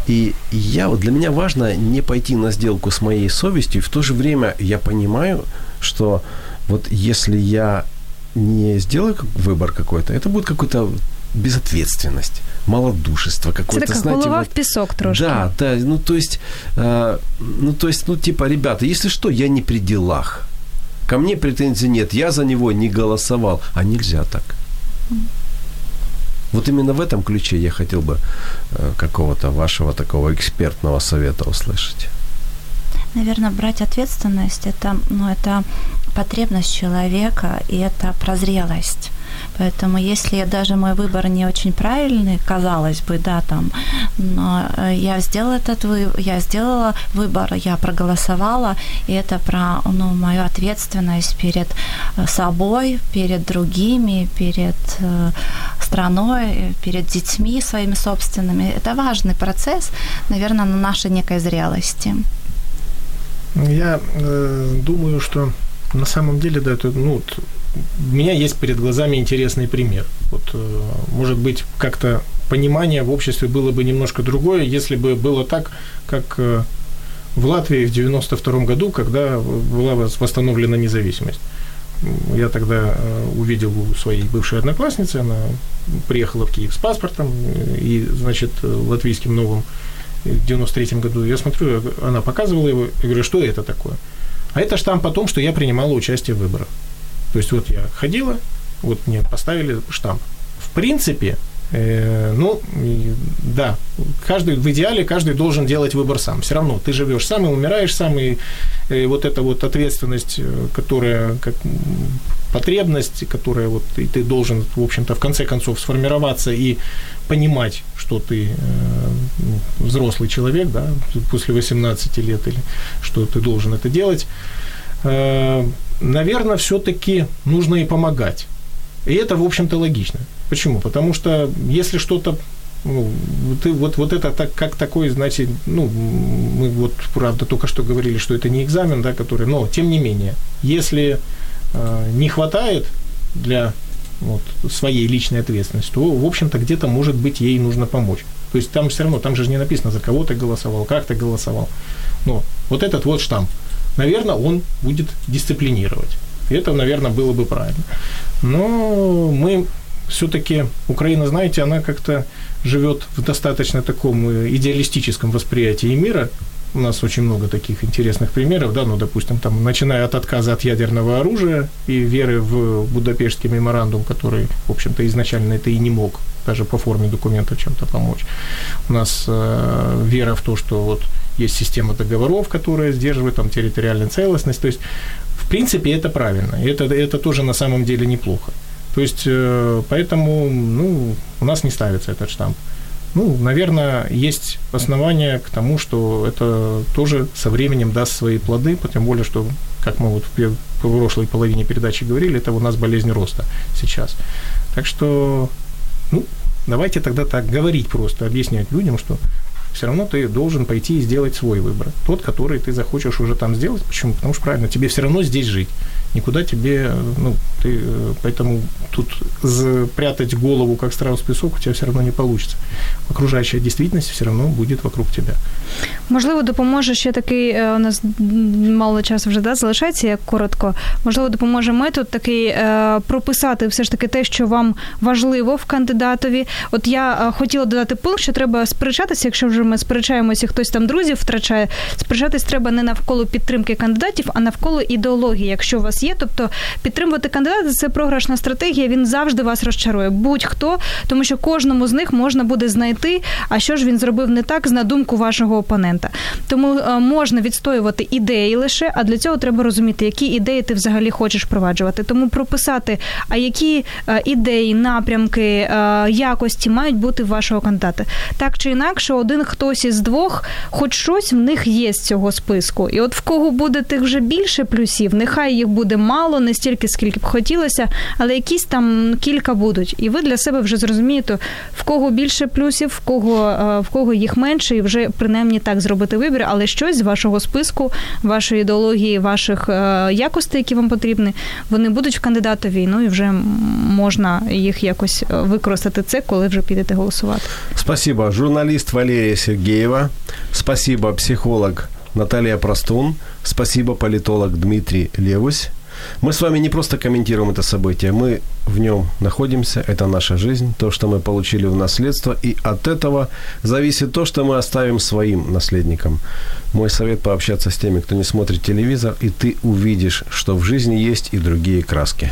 И я, вот для меня важно не пойти на сделку с моей совестью, и в то же время я понимаю, что вот если я не сделаю выбор какой-то, это будет какой-то безответственность, малодушество какое-то, Это как знаете, голова вот, в песок трошки. Да, да, ну то есть, э, ну то есть, ну типа, ребята, если что, я не при делах. Ко мне претензий нет, я за него не голосовал, а нельзя так. Вот именно в этом ключе я хотел бы э, какого-то вашего такого экспертного совета услышать. Наверное, брать ответственность это, ну, это потребность человека и это прозрелость. Поэтому если даже мой выбор не очень правильный, казалось бы, да, там, но э, я сделала этот выбор, я сделала выбор, я проголосовала, и это про ну, мою ответственность перед э, собой, перед другими, перед э, страной, перед детьми своими собственными. Это важный процесс, наверное, на нашей некой зрелости. Я э, думаю, что на самом деле, да, это, ну, у меня есть перед глазами интересный пример. Вот, э, может быть, как-то понимание в обществе было бы немножко другое, если бы было так, как э, в Латвии в 92 году, когда была восстановлена независимость. Я тогда э, увидел у своей бывшей одноклассницы, она приехала в Киев с паспортом и, значит, латвийским новым в 93 году. Я смотрю, она показывала его, и говорю, что это такое? А это штамп о том, что я принимала участие в выборах. То есть вот я ходила, вот мне поставили штамп. В принципе, ну, да, каждый, в идеале каждый должен делать выбор сам. Все равно ты живешь сам и умираешь сам, и, и э, вот эта вот ответственность, э, которая как потребность, которая вот и ты должен, в общем-то, в конце концов сформироваться и понимать, что ты э, ну, взрослый человек, да, после 18 лет или что ты должен это делать. Э, наверное, все-таки нужно и помогать. И это, в общем-то, логично. Почему? Потому что если что-то ну, ты вот, вот это так, как такой, значит, ну, мы вот, правда, только что говорили, что это не экзамен, да, который, но, тем не менее, если э, не хватает для вот, своей личной ответственности, то, в общем-то, где-то, может быть, ей нужно помочь. То есть там все равно, там же не написано, за кого ты голосовал, как ты голосовал. Но вот этот вот штамп – наверное, он будет дисциплинировать. И это, наверное, было бы правильно. Но мы все-таки, Украина, знаете, она как-то живет в достаточно таком э, идеалистическом восприятии мира. У нас очень много таких интересных примеров, да, ну, допустим, там, начиная от отказа от ядерного оружия и веры в Будапештский меморандум, который, в общем-то, изначально это и не мог даже по форме документа чем-то помочь. У нас э, вера в то, что вот есть система договоров, которая сдерживает там территориальную целостность. То есть, в принципе, это правильно. Это, это тоже на самом деле неплохо. То есть, э, поэтому ну, у нас не ставится этот штамп. Ну, наверное, есть основания к тому, что это тоже со временем даст свои плоды, тем более, что, как мы вот в прошлой половине передачи говорили, это у нас болезнь роста сейчас. Так что, ну, давайте тогда так говорить просто, объяснять людям, что все равно ты должен пойти и сделать свой выбор. Тот, который ты захочешь уже там сделать. Почему? Потому что правильно, тебе все равно здесь жить. Никуда тебе, ну, ты, э, поэтому тут прятать голову, как страус в песок, у тебя все равно не получится. Окружающая действительность все равно будет вокруг тебя. Можливо, допоможе ще такий, е, у нас мало часу вже да, залишається, як коротко. Можливо, допоможе метод такий е, прописати все ж таки те, що вам важливо в кандидатові. От я е, хотіла додати пункт, що треба сперечатися, якщо вже ми сперечаємося, хтось там друзів втрачає. Сперечатись треба не навколо підтримки кандидатів, а навколо ідеології, якщо у вас є. Тобто підтримувати кандидата це програшна стратегія. Він завжди вас розчарує. Будь-хто, тому що кожному з них можна буде знайти, а що ж він зробив не так на думку вашого опонента. Тому е, можна відстоювати ідеї лише, а для цього треба розуміти, які ідеї ти взагалі хочеш впроваджувати. Тому прописати, а які е, ідеї, напрямки, е, якості мають бути в вашого кандидата. Так чи інакше, один хтось із двох, хоч щось в них є з цього списку. І от в кого буде тих вже більше плюсів, нехай їх буде мало, не стільки, скільки б хотілося, але якісь там кілька будуть. І ви для себе вже зрозумієте, в кого більше плюсів, в кого в кого їх менше, і вже принаймні так зробити вибір, але щось з вашого списку, вашої ідеології, ваших якостей, які вам потрібні, вони будуть в кандидатові, ну і вже можна їх якось використати це, коли вже підете голосувати. Спасибо. Журналіст Валерія Сергеєва. Спасибо, психолог Наталья Простун. Спасибо, политолог Дмитрий Левусь. Мы с вами не просто комментируем это событие, мы в нем находимся, это наша жизнь, то, что мы получили в наследство, и от этого зависит то, что мы оставим своим наследникам. Мой совет пообщаться с теми, кто не смотрит телевизор, и ты увидишь, что в жизни есть и другие краски.